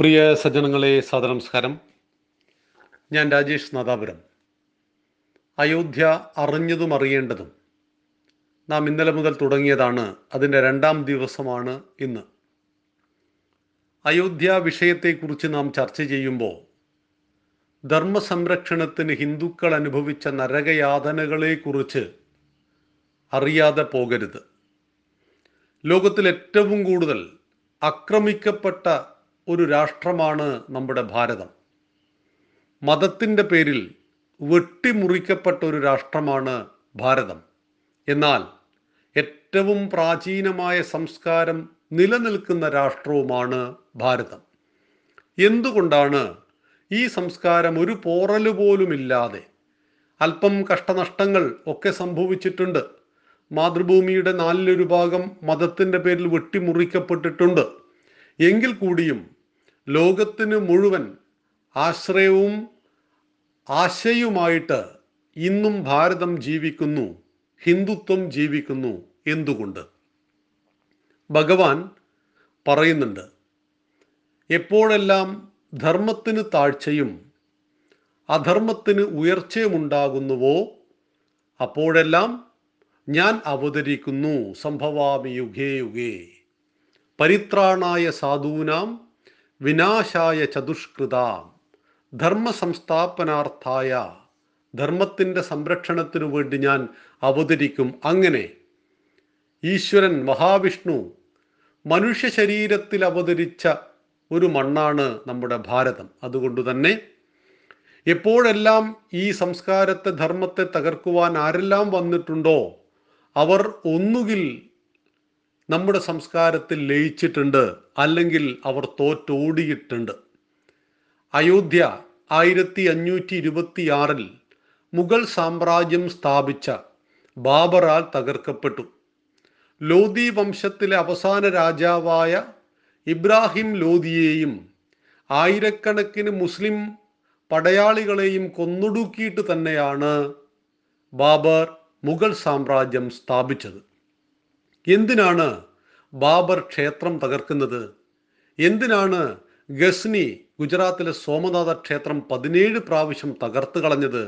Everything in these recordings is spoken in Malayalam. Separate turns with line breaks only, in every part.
പ്രിയ സജ്ജനങ്ങളെ സദനമസ്കാരം ഞാൻ രാജേഷ് നാദാപുരം. അയോധ്യ അറിഞ്ഞതും അറിയേണ്ടതും നാം ഇന്നലെ മുതൽ തുടങ്ങിയതാണ്. അതിന്റെ രണ്ടാം ദിവസമാണ് ഇന്ന്. അയോധ്യ വിഷയത്തെക്കുറിച്ച് നാം ചർച്ച ചെയ്യുമ്പോൾ ധർമ്മ സംരക്ഷണത്തിന് ഹിന്ദുക്കൾ അനുഭവിച്ച നരകയാതനകളെക്കുറിച്ച് അറിയാതെ പോകരുത്. ലോകത്തിൽ ഏറ്റവും കൂടുതൽ ആക്രമിക്കപ്പെട്ട ഒരു രാഷ്ട്രമാണ് നമ്മുടെ ഭാരതം. മതത്തിന്റെ പേരിൽ വെട്ടിമുറിക്കപ്പെട്ട ഒരു രാഷ്ട്രമാണ് ഭാരതം. എന്നാൽ ഏറ്റവും പ്രാചീനമായ സംസ്കാരം നിലനിൽക്കുന്ന രാഷ്ട്രവുമാണ് ഭാരതം. എന്തുകൊണ്ടാണ് ഈ സംസ്കാരം ഒരു പോറൽ പോലുമില്ലാതെ അല്പം കഷ്ടനഷ്ടങ്ങൾ ഒക്കെ സംഭവിച്ചിട്ടുണ്ട്? മാതൃഭൂമിയുടെ നാലിലൊരു ഭാഗം മതത്തിന്റെ പേരിൽ വെട്ടിമുറിക്കപ്പെട്ടിട്ടുണ്ട്. എങ്കിൽ കൂടിയും ലോകത്തിന് മുഴുവൻ ആശ്രയവും ആശയുമായിട്ട് ഇന്നും ഭാരതം ജീവിക്കുന്നു ഹിന്ദുത്വം ജീവിക്കുന്നു എന്തുകൊണ്ട്? ഭഗവാൻ പറയുന്നുണ്ട് എപ്പോഴെല്ലാം ധർമ്മത്തിന് താഴ്ചയും അധർമ്മത്തിന് ഉയർച്ചയുമുണ്ടാകുന്നുവോ അപ്പോഴെല്ലാം ഞാൻ അവതരിക്കുന്നു സംഭവാമി യുഗേ യുഗേ. പരിത്രാണായ സാധൂനാം വിനാശായ ചതുഷ്കൃതാം ധർമ്മ സംസ്ഥാപനാർത്ഥായ ധർമ്മത്തിന്റെ സംരക്ഷണത്തിനു വേണ്ടി ഞാൻ അവതരിക്കും അങ്ങനെ. ഈശ്വരൻ മഹാവിഷ്ണു മനുഷ്യ ശരീരത്തിൽ അവതരിച്ച ഒരു മണ്ണാണ് നമ്മുടെ ഭാരതം. അതുകൊണ്ട് തന്നെ എപ്പോഴെല്ലാം ഈ സംസ്കാരത്തെ ധർമ്മത്തെ തകർക്കുവാൻ ആരെല്ലാം വന്നിട്ടുണ്ടോ അവർ ഒന്നുകിൽ നമ്മുടെ സംസ്കാരത്തിൽ ലയിച്ചിട്ടുണ്ട് അല്ലെങ്കിൽ അവർ തോറ്റോടിയിട്ടുണ്ട്. അയോധ്യ ആയിരത്തി അഞ്ഞൂറ്റി ഇരുപത്തിയാറിൽ മുഗൾ സാമ്രാജ്യം സ്ഥാപിച്ച ബാബറാൽ തകർക്കപ്പെട്ടു. ലോധി വംശത്തിലെ അവസാന രാജാവായ ഇബ്രാഹിം ലോധിയെയും ആയിരക്കണക്കിന് മുസ്ലിം പടയാളികളെയും കൊന്നൊടുക്കിയിട്ട് തന്നെയാണ് ബാബർ മുഗൾ സാമ്രാജ്യം സ്ഥാപിച്ചത്. എന്തിനാണ് ബാബർ ക്ഷേത്രം തകർക്കുന്നത്? എന്തിനാണ് ഗസ്നി ഗുജറാത്തിലെ സോമനാഥ ക്ഷേത്രം പതിനേഴ് പ്രാവശ്യം തകർത്ത് കളഞ്ഞത്?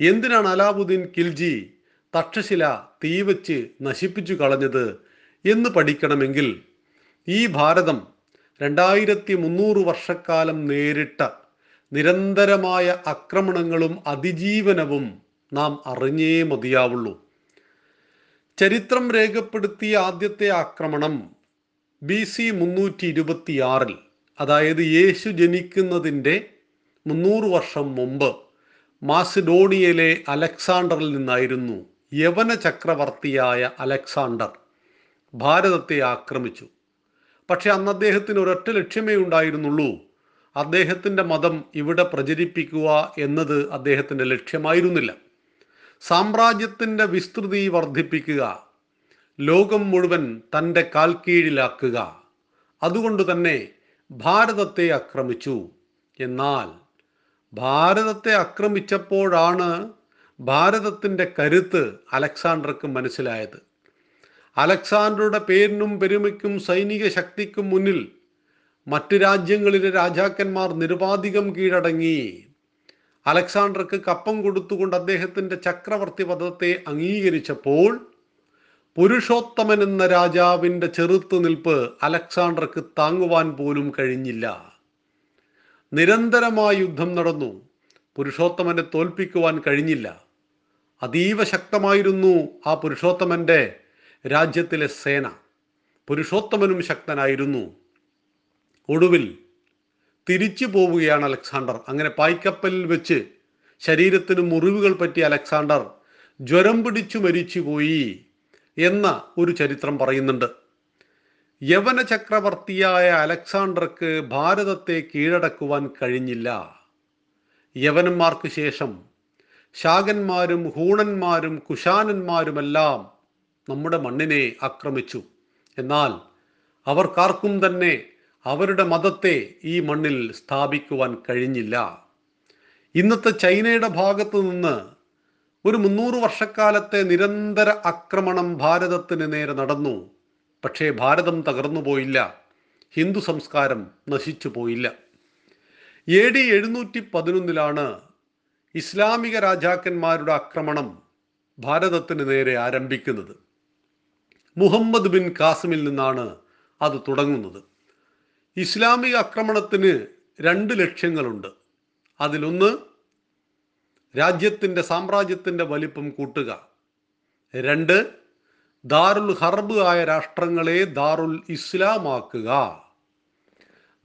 എന്തിനാണ് അലാവുദ്ദീൻ കിൽജി തക്ഷശില തീവച്ച് നശിപ്പിച്ചു കളഞ്ഞത് എന്ന് പഠിക്കണമെങ്കിൽ ഈ ഭാരതം രണ്ടായിരത്തി മുന്നൂറ് വർഷക്കാലം നേരിട്ട നിരന്തരമായ ആക്രമണങ്ങളും അതിജീവനവും നാം അറിഞ്ഞേ മതിയാവുള്ളൂ. ചരിത്രം രേഖപ്പെടുത്തിയ ആദ്യത്തെ ആക്രമണം ബി സി മുന്നൂറ്റി ഇരുപത്തിയാറിൽ അതായത് യേശു ജനിക്കുന്നതിന്റെ മുന്നൂറ് വർഷം മുമ്പ് മാസിഡോണിയയിലെ അലക്സാണ്ടറിൽ നിന്നായിരുന്നു യവന ചക്രവർത്തിയായ അലക്സാണ്ടർ ഭാരതത്തെ ആക്രമിച്ചു. പക്ഷെ അന്ന് അദ്ദേഹത്തിന് ഒരൊറ്റ ലക്ഷ്യമേ ഉണ്ടായിരുന്നുള്ളൂ. അദ്ദേഹത്തിന്റെ മതം ഇവിടെ പ്രചരിപ്പിക്കുക എന്നത് അദ്ദേഹത്തിന്റെ ലക്ഷ്യമായിരുന്നില്ല. സാമ്രാജ്യത്തിന്റെ വിസ്തൃതി വർദ്ധിപ്പിക്കുക. ലോകം മുഴുവൻ തന്റെ കാൽക്കീഴിലാക്കുക അതുകൊണ്ട് തന്നെ ഭാരതത്തെ ആക്രമിച്ചു. എന്നാൽ ഭാരതത്തെ ആക്രമിച്ചപ്പോഴാണ് ഭാരതത്തിന്റെ കരുത്ത് അലക്സാണ്ടർക്ക് മനസ്സിലായത്. അലക്സാണ്ടറുടെ പേരിനും പെരുമയ്ക്കും സൈനിക ശക്തിക്കും മുന്നിൽ മറ്റ് രാജ്യങ്ങളിലെ രാജാക്കന്മാർ നിരുപാധികം കീഴടങ്ങി. അലക്സാണ്ടർക്ക് കപ്പം കൊടുത്തുകൊണ്ട് അദ്ദേഹത്തിന്റെ ചക്രവർത്തി പദത്തെ അംഗീകരിച്ചപ്പോൾ പുരുഷോത്തമൻ എന്ന രാജാവിന്റെ ചെറുത്തുനിൽപ്പ് അലക്സാണ്ടർക്ക് താങ്ങുവാൻ പോലും കഴിഞ്ഞില്ല. നിരന്തരമായ യുദ്ധം നടന്നു. പുരുഷോത്തമനെ തോൽപ്പിക്കുവാൻ കഴിഞ്ഞില്ല. അതീവ ശക്തമായിരുന്നു ആ പുരുഷോത്തമന്റെ രാജ്യത്തിലെ സേന. പുരുഷോത്തമനും ശക്തനായിരുന്നു. ഒടുവിൽ തിരിച്ചു പോവുകയാണ് അലക്സാണ്ടർ. അങ്ങനെ പായ്ക്കപ്പലിൽ വെച്ച് ശരീരത്തിന് മുറിവുകൾ പറ്റിയ അലക്സാണ്ടർ ജ്വരം പിടിച്ചു മരിച്ചുപോയി എന്ന ഒരു ചരിത്രം പറയുന്നുണ്ട്. യവന ചക്രവർത്തിയായ അലക്സാണ്ടർക്ക് ഭാരതത്തെ കീഴടക്കുവാൻ കഴിഞ്ഞില്ല. യവനന്മാർക്ക് ശേഷം ശാകന്മാരും ഹൂണന്മാരും കുശാനന്മാരുമെല്ലാം നമ്മുടെ മണ്ണിനെ ആക്രമിച്ചു. എന്നാൽ അവർക്കാർക്കും തന്നെ അവരുടെ മതത്തെ ഈ മണ്ണിൽ സ്ഥാപിക്കുവാൻ കഴിഞ്ഞില്ല. ഇന്നത്തെ ചൈനയുടെ ഭാഗത്തു നിന്ന് ഒരു മുന്നൂറ് വർഷക്കാലത്തെ നിരന്തര ആക്രമണം ഭാരതത്തിന് നേരെ നടന്നു. പക്ഷേ ഭാരതം തകർന്നു പോയില്ല. ഹിന്ദു സംസ്കാരം നശിച്ചു പോയില്ല. എ ഡി എഴുന്നൂറ്റി പതിനൊന്നിലാണ് ഇസ്ലാമിക രാജാക്കന്മാരുടെ ആക്രമണം ഭാരതത്തിന് നേരെ ആരംഭിക്കുന്നത്. മുഹമ്മദ് ബിൻ കാസിമിൽ നിന്നാണ് അത് തുടങ്ങുന്നത്. ഇസ്ലാമിക ആക്രമണത്തിന് രണ്ട് ലക്ഷ്യങ്ങളുണ്ട്. അതിലൊന്ന് രാജ്യത്തിന്റെ സാമ്രാജ്യത്തിന്റെ വലിപ്പം കൂട്ടുക. രണ്ട് ദാറുൽ ഹർബ് ആയ രാഷ്ട്രങ്ങളെ ദാറുൽ ഇസ്ലാമാക്കുക.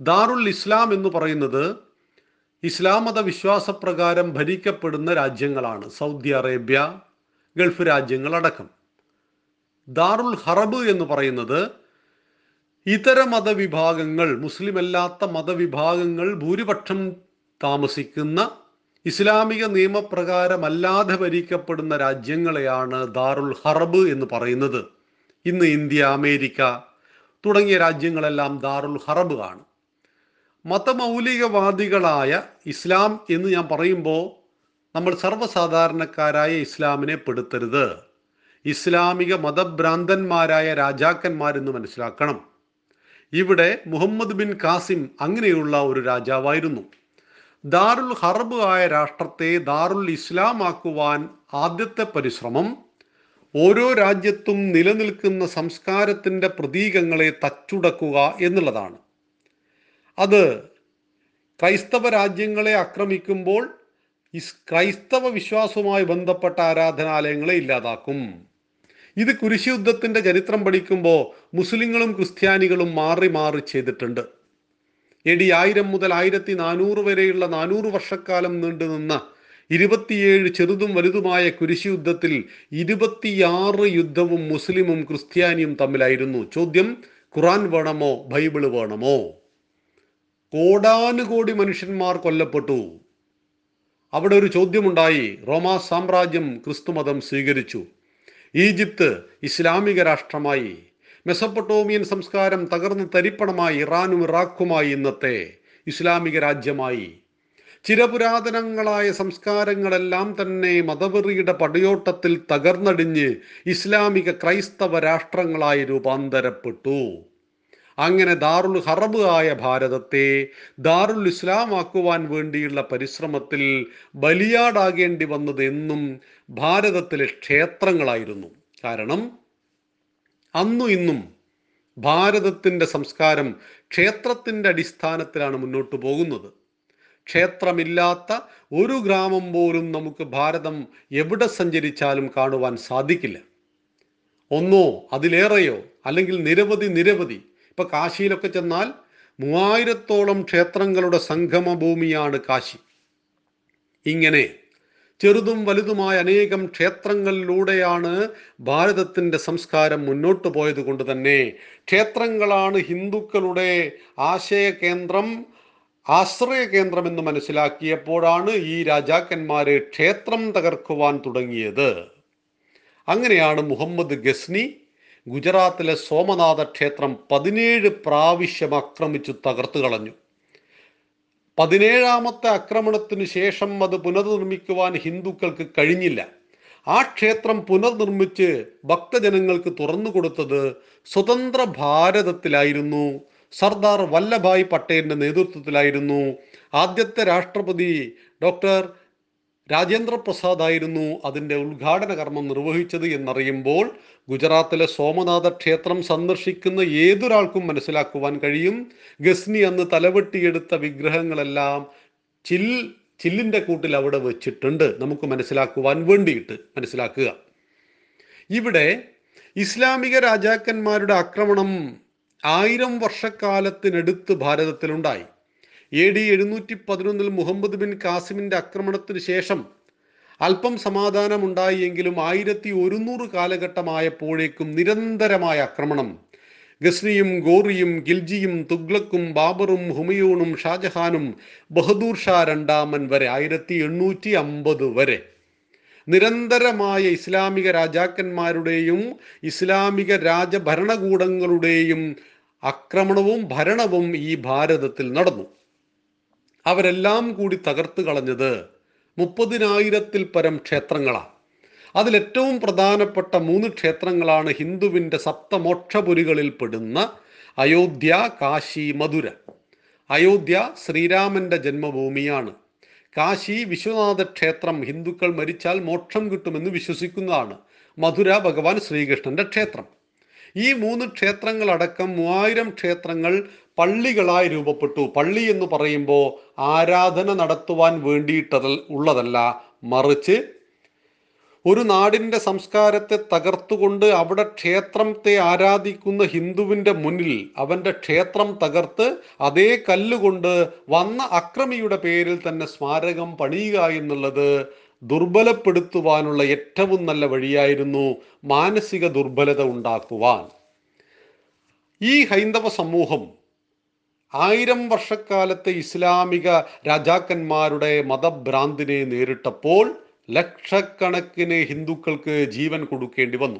ദാറുൽ ഇസ്ലാം എന്ന് പറയുന്നത് ഇസ്ലാം മത വിശ്വാസപ്രകാരം ഭരിക്കപ്പെടുന്ന രാജ്യങ്ങളാണ്. സൗദി അറേബ്യ ഗൾഫ് രാജ്യങ്ങളടക്കം. ദാറുൽ ഹറബ് എന്ന് പറയുന്നത് ഇതര മതവിഭാഗങ്ങൾ മുസ്ലിം അല്ലാത്ത മതവിഭാഗങ്ങൾ ഭൂരിപക്ഷം താമസിക്കുന്ന ഇസ്ലാമിക നിയമപ്രകാരമല്ലാതെ ഭരിക്കപ്പെടുന്ന രാജ്യങ്ങളെയാണ് ദാറുൽ ഹറബ് എന്ന് പറയുന്നത്. ഇന്ന് ഇന്ത്യ അമേരിക്ക തുടങ്ങിയ രാജ്യങ്ങളെല്ലാം ദാറുൽ ഹറബ് ആണ്. മതമൗലികവാദികളായ ഇസ്ലാം എന്ന് ഞാൻ പറയുമ്പോൾ നമ്മൾ സർവസാധാരണക്കാരായ ഇസ്ലാമിനെ പെടുത്തരുത്. ഇസ്ലാമിക മതഭ്രാന്തന്മാരായ രാജാക്കന്മാരെന്ന് മനസ്സിലാക്കണം. ഇവിടെ മുഹമ്മദ് ബിൻ കാസിം അങ്ങനെയുള്ള ഒരു രാജാവായിരുന്നു. ദാറുൽ ഹർബ് ആയ രാഷ്ട്രത്തെ ദാറുൽ ഇസ്ലാം ആക്കുവാൻ ആദ്യത്തെ പരിശ്രമം ഓരോ രാജ്യത്തും നിലനിൽക്കുന്ന സംസ്കാരത്തിന്റെ പ്രതീകങ്ങളെ തച്ചുടക്കുക എന്നുള്ളതാണ്. അത് ക്രൈസ്തവ രാജ്യങ്ങളെ ആക്രമിക്കുമ്പോൾ ക്രൈസ്തവ വിശ്വാസവുമായി ബന്ധപ്പെട്ട ആരാധനാലയങ്ങളെ ഇല്ലാതാക്കും. ഇത് കുരിശി യുദ്ധത്തിന്റെ ചരിത്രം പഠിക്കുമ്പോൾ മുസ്ലിങ്ങളും ക്രിസ്ത്യാനികളും മാറി മാറി ചെയ്തിട്ടുണ്ട്. എ ഡി ആയിരം മുതൽ ആയിരത്തി നാനൂറ് വരെയുള്ള നാനൂറ് വർഷക്കാലം നീണ്ടു നിന്ന ഇരുപത്തിയേഴ് ചെറുതും വലുതുമായ കുരിശുദ്ധത്തിൽ ഇരുപത്തിയാറ് യുദ്ധവും മുസ്ലിമും ക്രിസ്ത്യാനിയും തമ്മിലായിരുന്നു. ചോദ്യം ഖുറാൻ വേണമോ ബൈബിൾ വേണമോ? കോടാനുകോടി മനുഷ്യന്മാർ കൊല്ലപ്പെട്ടു. അവിടെ ഒരു ചോദ്യമുണ്ടായി. റോമാ സാമ്രാജ്യം ക്രിസ്തുമതം സ്വീകരിച്ചു. ഈജിപ്ത് ഇസ്ലാമിക രാഷ്ട്രമായി. മെസപ്പൊട്ടോമിയൻ സംസ്കാരം തകർന്ന് തരിപ്പണമായി ഇറാനും ഇറാഖുമായി ഇന്നത്തെ ഇസ്ലാമിക രാജ്യമായി. ചിരപുരാതനങ്ങളായ സംസ്കാരങ്ങളെല്ലാം തന്നെ മതവെറിയുടെ പടയോട്ടത്തിൽ തകർന്നടിഞ്ഞ് ഇസ്ലാമിക ക്രൈസ്തവ രാഷ്ട്രങ്ങളായി രൂപാന്തരപ്പെട്ടു. അങ്ങനെ ദാറുൽ ഹറബ് ആയ ഭാരതത്തെ ദാറുൽ ഇസ്ലാമാക്കുവാൻ വേണ്ടിയുള്ള പരിശ്രമത്തിൽ ബലിയാടാകേണ്ടി വന്നത് എന്നും ഭാരതത്തിലെ ക്ഷേത്രങ്ങളായിരുന്നു. കാരണം അന്നും ഇന്നും ഭാരതത്തിന്റെ സംസ്കാരം ക്ഷേത്രത്തിന്റെ അടിസ്ഥാനത്തിലാണ് മുന്നോട്ട് പോകുന്നത്. ക്ഷേത്രമില്ലാത്ത ഒരു ഗ്രാമം പോലും നമുക്ക് ഭാരതം എവിടെ സഞ്ചരിച്ചാലും കാണുവാൻ സാധിക്കില്ല. ഒന്നോ അതിലേറെയോ അല്ലെങ്കിൽ നിരവധി നിരവധി ഇപ്പൊ കാശിയിലൊക്കെ ചെന്നാൽ മൂവായിരത്തോളം ക്ഷേത്രങ്ങളുടെ സംഗമ ഭൂമിയാണ് കാശി. ഇങ്ങനെ ചെറുതും വലുതുമായ അനേകം ക്ഷേത്രങ്ങളിലൂടെയാണ് ഭാരതത്തിന്റെ സംസ്കാരം മുന്നോട്ട് പോയത് കൊണ്ട് തന്നെ ക്ഷേത്രങ്ങളാണ് ഹിന്ദുക്കളുടെ ആശയ കേന്ദ്രം ആശ്രയ കേന്ദ്രം എന്ന് മനസ്സിലാക്കിയപ്പോഴാണ് ഈ രാജാക്കന്മാരെ ക്ഷേത്രം തകർക്കുവാൻ തുടങ്ങിയത്. അങ്ങനെയാണ് മുഹമ്മദ് ഗസ്നി ഗുജറാത്തിലെ സോമനാഥ ക്ഷേത്രം പതിനേഴ് പ്രാവശ്യം ആക്രമിച്ചു തകർത്തു കളഞ്ഞു. പതിനേഴാമത്തെ ആക്രമണത്തിന് ശേഷം അത് പുനർനിർമ്മിക്കുവാൻ ഹിന്ദുക്കൾക്ക് കഴിഞ്ഞില്ല. ആ ക്ഷേത്രം പുനർനിർമ്മിച്ച് ഭക്തജനങ്ങൾക്ക് തുറന്നു കൊടുത്തത് സ്വതന്ത്ര ഭാരതത്തിലായിരുന്നു. സർദാർ വല്ലഭായ് പട്ടേലിന്റെ നേതൃത്വത്തിലായിരുന്നു. ആദ്യത്തെ രാഷ്ട്രപതി ഡോക്ടർ രാജേന്ദ്ര പ്രസാദ് ആയിരുന്നു അതിന്റെ ഉദ്ഘാടന കർമ്മം നിർവഹിച്ചത് എന്നറിയുമ്പോൾ ഗുജറാത്തിലെ സോമനാഥ ക്ഷേത്രം സന്ദർശിക്കുന്ന ഏതൊരാൾക്കും മനസ്സിലാക്കുവാൻ കഴിയും. ഗസ്നി അന്ന് തലവെട്ടിയെടുത്ത വിഗ്രഹങ്ങളെല്ലാം ചിൽ ചില്ലിന്റെ കൂട്ടിൽ അവിടെ വെച്ചിട്ടുണ്ട്. നമുക്ക് മനസ്സിലാക്കുവാൻ വേണ്ടിയിട്ട് മനസ്സിലാക്കുക. ഇവിടെ ഇസ്ലാമിക രാജാക്കന്മാരുടെ ആക്രമണം ആയിരം വർഷക്കാലത്തിനടുത്ത് ഭാരതത്തിലുണ്ടായി. എ ഡി എഴുന്നൂറ്റി പതിനൊന്നിൽ മുഹമ്മദ് ബിൻ കാസിമിന്റെ ആക്രമണത്തിന് ശേഷം അല്പം സമാധാനമുണ്ടായെങ്കിലും ആയിരത്തി ഒരുന്നൂറ് കാലഘട്ടമായപ്പോഴേക്കും നിരന്തരമായ ആക്രമണം. ഗസ്നിയും ഗോറിയും ഗിൽജിയും തുഗ്ലക്കും ബാബറും ഹുമയൂണും ഷാജഹാനും ബഹദൂർ ഷാ രണ്ടാമൻ വരെ ആയിരത്തി എണ്ണൂറ്റി അമ്പത് വരെ. നിരന്തരമായ ഇസ്ലാമിക രാജാക്കന്മാരുടെയും ഇസ്ലാമിക രാജഭരണകൂടങ്ങളുടെയും ആക്രമണവും ഭരണവും ഈ ഭാരതത്തിൽ നടന്നു. അവരെല്ലാം കൂടി തകർത്ത് കളഞ്ഞത് മുപ്പതിനായിരത്തിൽ പരം ക്ഷേത്രങ്ങളാണ് അതിലേറ്റവും പ്രധാനപ്പെട്ട മൂന്ന് ക്ഷേത്രങ്ങളാണ് ഹിന്ദുവിന്റെ സപ്തമോക്ഷപുരികളിൽ പെടുന്ന അയോധ്യ കാശി മധുര. അയോധ്യ ശ്രീരാമന്റെ ജന്മഭൂമിയാണ്. കാശി വിശ്വനാഥ ക്ഷേത്രം ഹിന്ദുക്കൾ മരിച്ചാൽ മോക്ഷം കിട്ടുമെന്ന് വിശ്വസിക്കുന്നതാണ് മധുര ഭഗവാൻ ശ്രീകൃഷ്ണന്റെ ക്ഷേത്രം. ഈ മൂന്ന് ക്ഷേത്രങ്ങളടക്കം മൂവായിരം ക്ഷേത്രങ്ങൾ പള്ളികളായി രൂപപ്പെട്ടു. പള്ളി എന്ന് പറയുമ്പോൾ ആരാധന നടത്തുവാൻ വേണ്ടിയിട്ടത് ഉള്ളതല്ല. മറിച്ച് ഒരു നാടിന്റെ സംസ്കാരത്തെ തകർത്തുകൊണ്ട് അവിടെ ക്ഷേത്രത്തെ ആരാധിക്കുന്ന ഹിന്ദുവിന്റെ മുന്നിൽ അവന്റെ ക്ഷേത്രം തകർത്ത് അതേ കല്ലുകൊണ്ട് വന്ന അക്രമിയുടെ പേരിൽ തന്നെ സ്മാരകം പണിയുക എന്നുള്ളത് ദുർബലപ്പെടുത്തുവാനുള്ള ഏറ്റവും നല്ല വഴിയായിരുന്നു മാനസിക ദുർബലത ഉണ്ടാക്കുവാൻ. ഈ ഹൈന്ദവ സമൂഹം ആയിരം വർഷക്കാലത്തെ ഇസ്ലാമിക രാജാക്കന്മാരുടെ മതഭ്രാന്തിനെ നേരിട്ടപ്പോൾ ലക്ഷക്കണക്കിന് ഹിന്ദുക്കൾക്ക് ജീവൻ കൊടുക്കേണ്ടി വന്നു.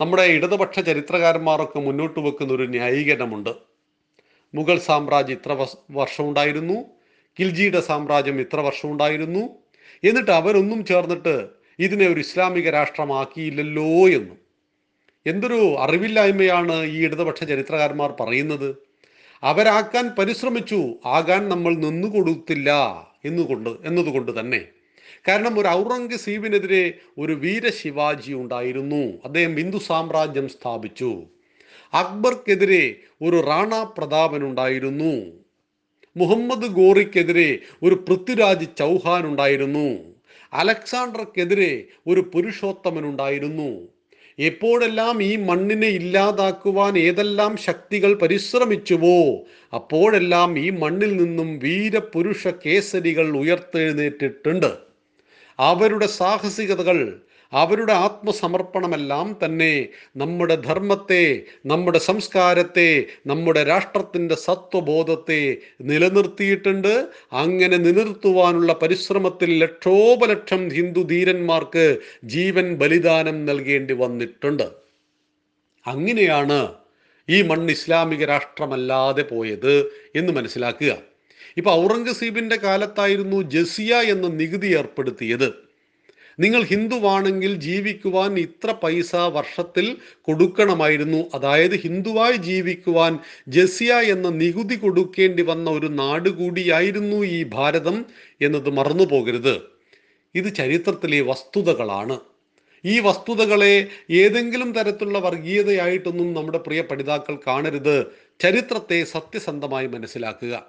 നമ്മുടെ ഇടതുപക്ഷ ചരിത്രകാരന്മാരൊക്കെ മുന്നോട്ട് വെക്കുന്ന ഒരു ന്യായീകരണമുണ്ട്. മുഗൾ സാമ്രാജ്യം ഇത്ര വർഷം ഉണ്ടായിരുന്നു കിൽജിയുടെ സാമ്രാജ്യം ഇത്ര വർഷം ഉണ്ടായിരുന്നു എന്നിട്ട് അവരൊന്നും ചേർന്നിട്ട് ഇതിനെ ഒരു ഇസ്ലാമിക രാഷ്ട്രമാക്കിയില്ലല്ലോ എന്നും. എന്തൊരു അറിവില്ലായ്മയാണ് ഈ ഇടതുപക്ഷ ചരിത്രകാരന്മാർ പറയുന്നത്. അവരാക്കാൻ പരിശ്രമിച്ചു ആകാൻ നമ്മൾ നിന്നുകൊടുത്തില്ല എന്നുകൊണ്ട് എന്നതുകൊണ്ട് തന്നെ. കാരണം ഒരു ഔറംഗസീബിനെതിരെ ഒരു വീരശിവാജി ഉണ്ടായിരുന്നു. അദ്ദേഹം ഹിന്ദു സാമ്രാജ്യം സ്ഥാപിച്ചു. അക്ബർക്കെതിരെ ഒരു റാണ പ്രതാപൻ ഉണ്ടായിരുന്നു. മുഹമ്മദ് ഗോറിക്കെതിരെ ഒരു പൃഥ്വിരാജ് ചൗഹാൻ ഉണ്ടായിരുന്നു. അലക്സാണ്ടർക്കെതിരെ ഒരു പുരുഷോത്തമൻ ഉണ്ടായിരുന്നു. എപ്പോഴെല്ലാം ഈ മണ്ണിനെ ഇല്ലാതാക്കുവാൻ ഏതെല്ലാം ശക്തികൾ പരിശ്രമിച്ചുവോ അപ്പോഴെല്ലാം ഈ മണ്ണിൽ നിന്നും വീരപുരുഷ കേസരികൾ ഉയർത്തെഴുന്നേറ്റിട്ടുണ്ട്. അവരുടെ സാഹസികതകൾ അവരുടെ ആത്മസമർപ്പണമെല്ലാം തന്നെ നമ്മുടെ ധർമ്മത്തെ നമ്മുടെ സംസ്കാരത്തെ നമ്മുടെ രാഷ്ട്രത്തിന്റെ സത്വബോധത്തെ നിലനിർത്തിയിട്ടുണ്ട്. അങ്ങനെ നിലനിർത്തുവാനുള്ള പരിശ്രമത്തിൽ ലക്ഷോപലക്ഷം ഹിന്ദു ധീരന്മാർക്ക് ജീവൻ ബലിദാനം നൽകേണ്ടി വന്നിട്ടുണ്ട്. അങ്ങനെയാണ് ഈ മണ്ണ് ഇസ്ലാമിക രാഷ്ട്രമല്ലാതെ പോയത് എന്ന് മനസ്സിലാക്കുക. ഇപ്പൊ ഔറംഗസീബിന്റെ കാലത്തായിരുന്നു ജസിയ എന്ന നികുതി ഏർപ്പെടുത്തിയത്. നിങ്ങൾ ഹിന്ദുവാണെങ്കിൽ ജീവിക്കുവാൻ ഇത്ര പൈസ വർഷത്തിൽ കൊടുക്കണമായിരുന്നു. അതായത് ഹിന്ദുവായി ജീവിക്കുവാൻ ജസിയ എന്ന നികുതി കൊടുക്കേണ്ടി വന്ന ഒരു നാട് കൂടിയായിരുന്നു ഈ ഭാരതം എന്നത് മറന്നു പോകരുത്. ഇത് ചരിത്രത്തിലെ വസ്തുതകളാണ്. ഈ വസ്തുതകളെ ഏതെങ്കിലും തരത്തിലുള്ള വർഗീയതയായിട്ടൊന്നും നമ്മുടെ പ്രിയ പഠിതാക്കൾ കാണരുത്. ചരിത്രത്തെ സത്യസന്ധമായി മനസ്സിലാക്കുക.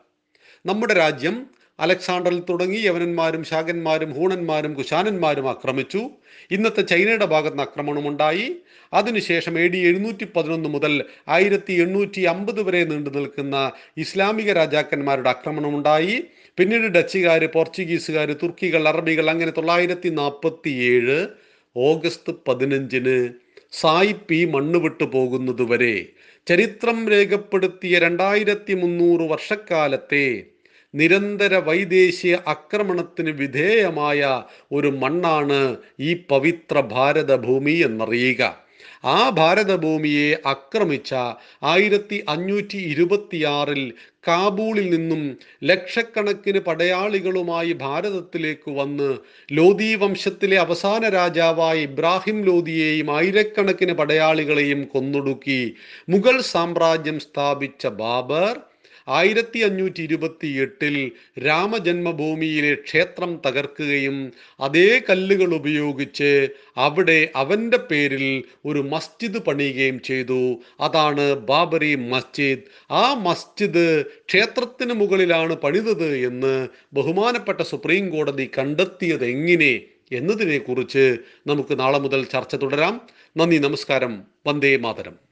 നമ്മുടെ രാജ്യം അലക്സാണ്ടറിൽ തുടങ്ങി യവനന്മാരും ശാകന്മാരും ഹൂണന്മാരും കുശാനന്മാരും ആക്രമിച്ചു. ഇന്നത്തെ ചൈനയുടെ ഭാഗത്ത് നിന്ന് ആക്രമണമുണ്ടായി. അതിനുശേഷം എ ഡി എഴുന്നൂറ്റി പതിനൊന്ന് മുതൽ ആയിരത്തി എണ്ണൂറ്റി അമ്പത് വരെ നീണ്ടു നിൽക്കുന്ന ഇസ്ലാമിക രാജാക്കന്മാരുടെ ആക്രമണമുണ്ടായി. പിന്നീട് ഡച്ചുകാർ പോർച്ചുഗീസുകാർ തുർക്കികൾ അറബികൾ അങ്ങനെ തൊള്ളായിരത്തി നാൽപ്പത്തി ഏഴ് ഓഗസ്റ്റ് പതിനഞ്ചിന് സായിപ്പ് മണ്ണ് വിട്ടു പോകുന്നതുവരെ ചരിത്രം രേഖപ്പെടുത്തിയ രണ്ടായിരത്തി മുന്നൂറ് വർഷക്കാലത്തെ നിരന്തര വൈദേശിക ആക്രമണത്തിന് വിധേയമായ ഒരു മണ്ണാണ് ഈ പവിത്ര ഭാരതഭൂമി എന്നറിയുക. ആ ഭാരതഭൂമിയെ ആക്രമിച്ച ആയിരത്തി അഞ്ഞൂറ്റി ഇരുപത്തിയാറിൽ കാബൂളിൽ നിന്നും ലക്ഷക്കണക്കിന് പടയാളികളുമായി ഭാരതത്തിലേക്ക് വന്ന് ലോധി വംശത്തിലെ അവസാന രാജാവായ ഇബ്രാഹിം ലോധിയെയും ആയിരക്കണക്കിന് പടയാളികളെയും കൊന്നൊടുക്കി മുഗൾ സാമ്രാജ്യം സ്ഥാപിച്ച ബാബർ ആയിരത്തി അഞ്ഞൂറ്റി ഇരുപത്തി എട്ടിൽ രാമജന്മഭൂമിയിലെ ക്ഷേത്രം തകർക്കുകയും അതേ കല്ലുകൾ ഉപയോഗിച്ച് അവിടെ അവന്റെ പേരിൽ ഒരു മസ്ജിദ് പണിയുകയും ചെയ്തു. അതാണ് ബാബറി മസ്ജിദ്. ആ മസ്ജിദ് ക്ഷേത്രത്തിന് മുകളിലാണ് പണിതത് എന്ന് ബഹുമാനപ്പെട്ട സുപ്രീം കോടതി കണ്ടെത്തിയത് എങ്ങനെ എന്നതിനെക്കുറിച്ച് നമുക്ക് നാളെ മുതൽ ചർച്ച തുടരാം. നന്ദി നമസ്കാരം. വന്ദേ മാതരം.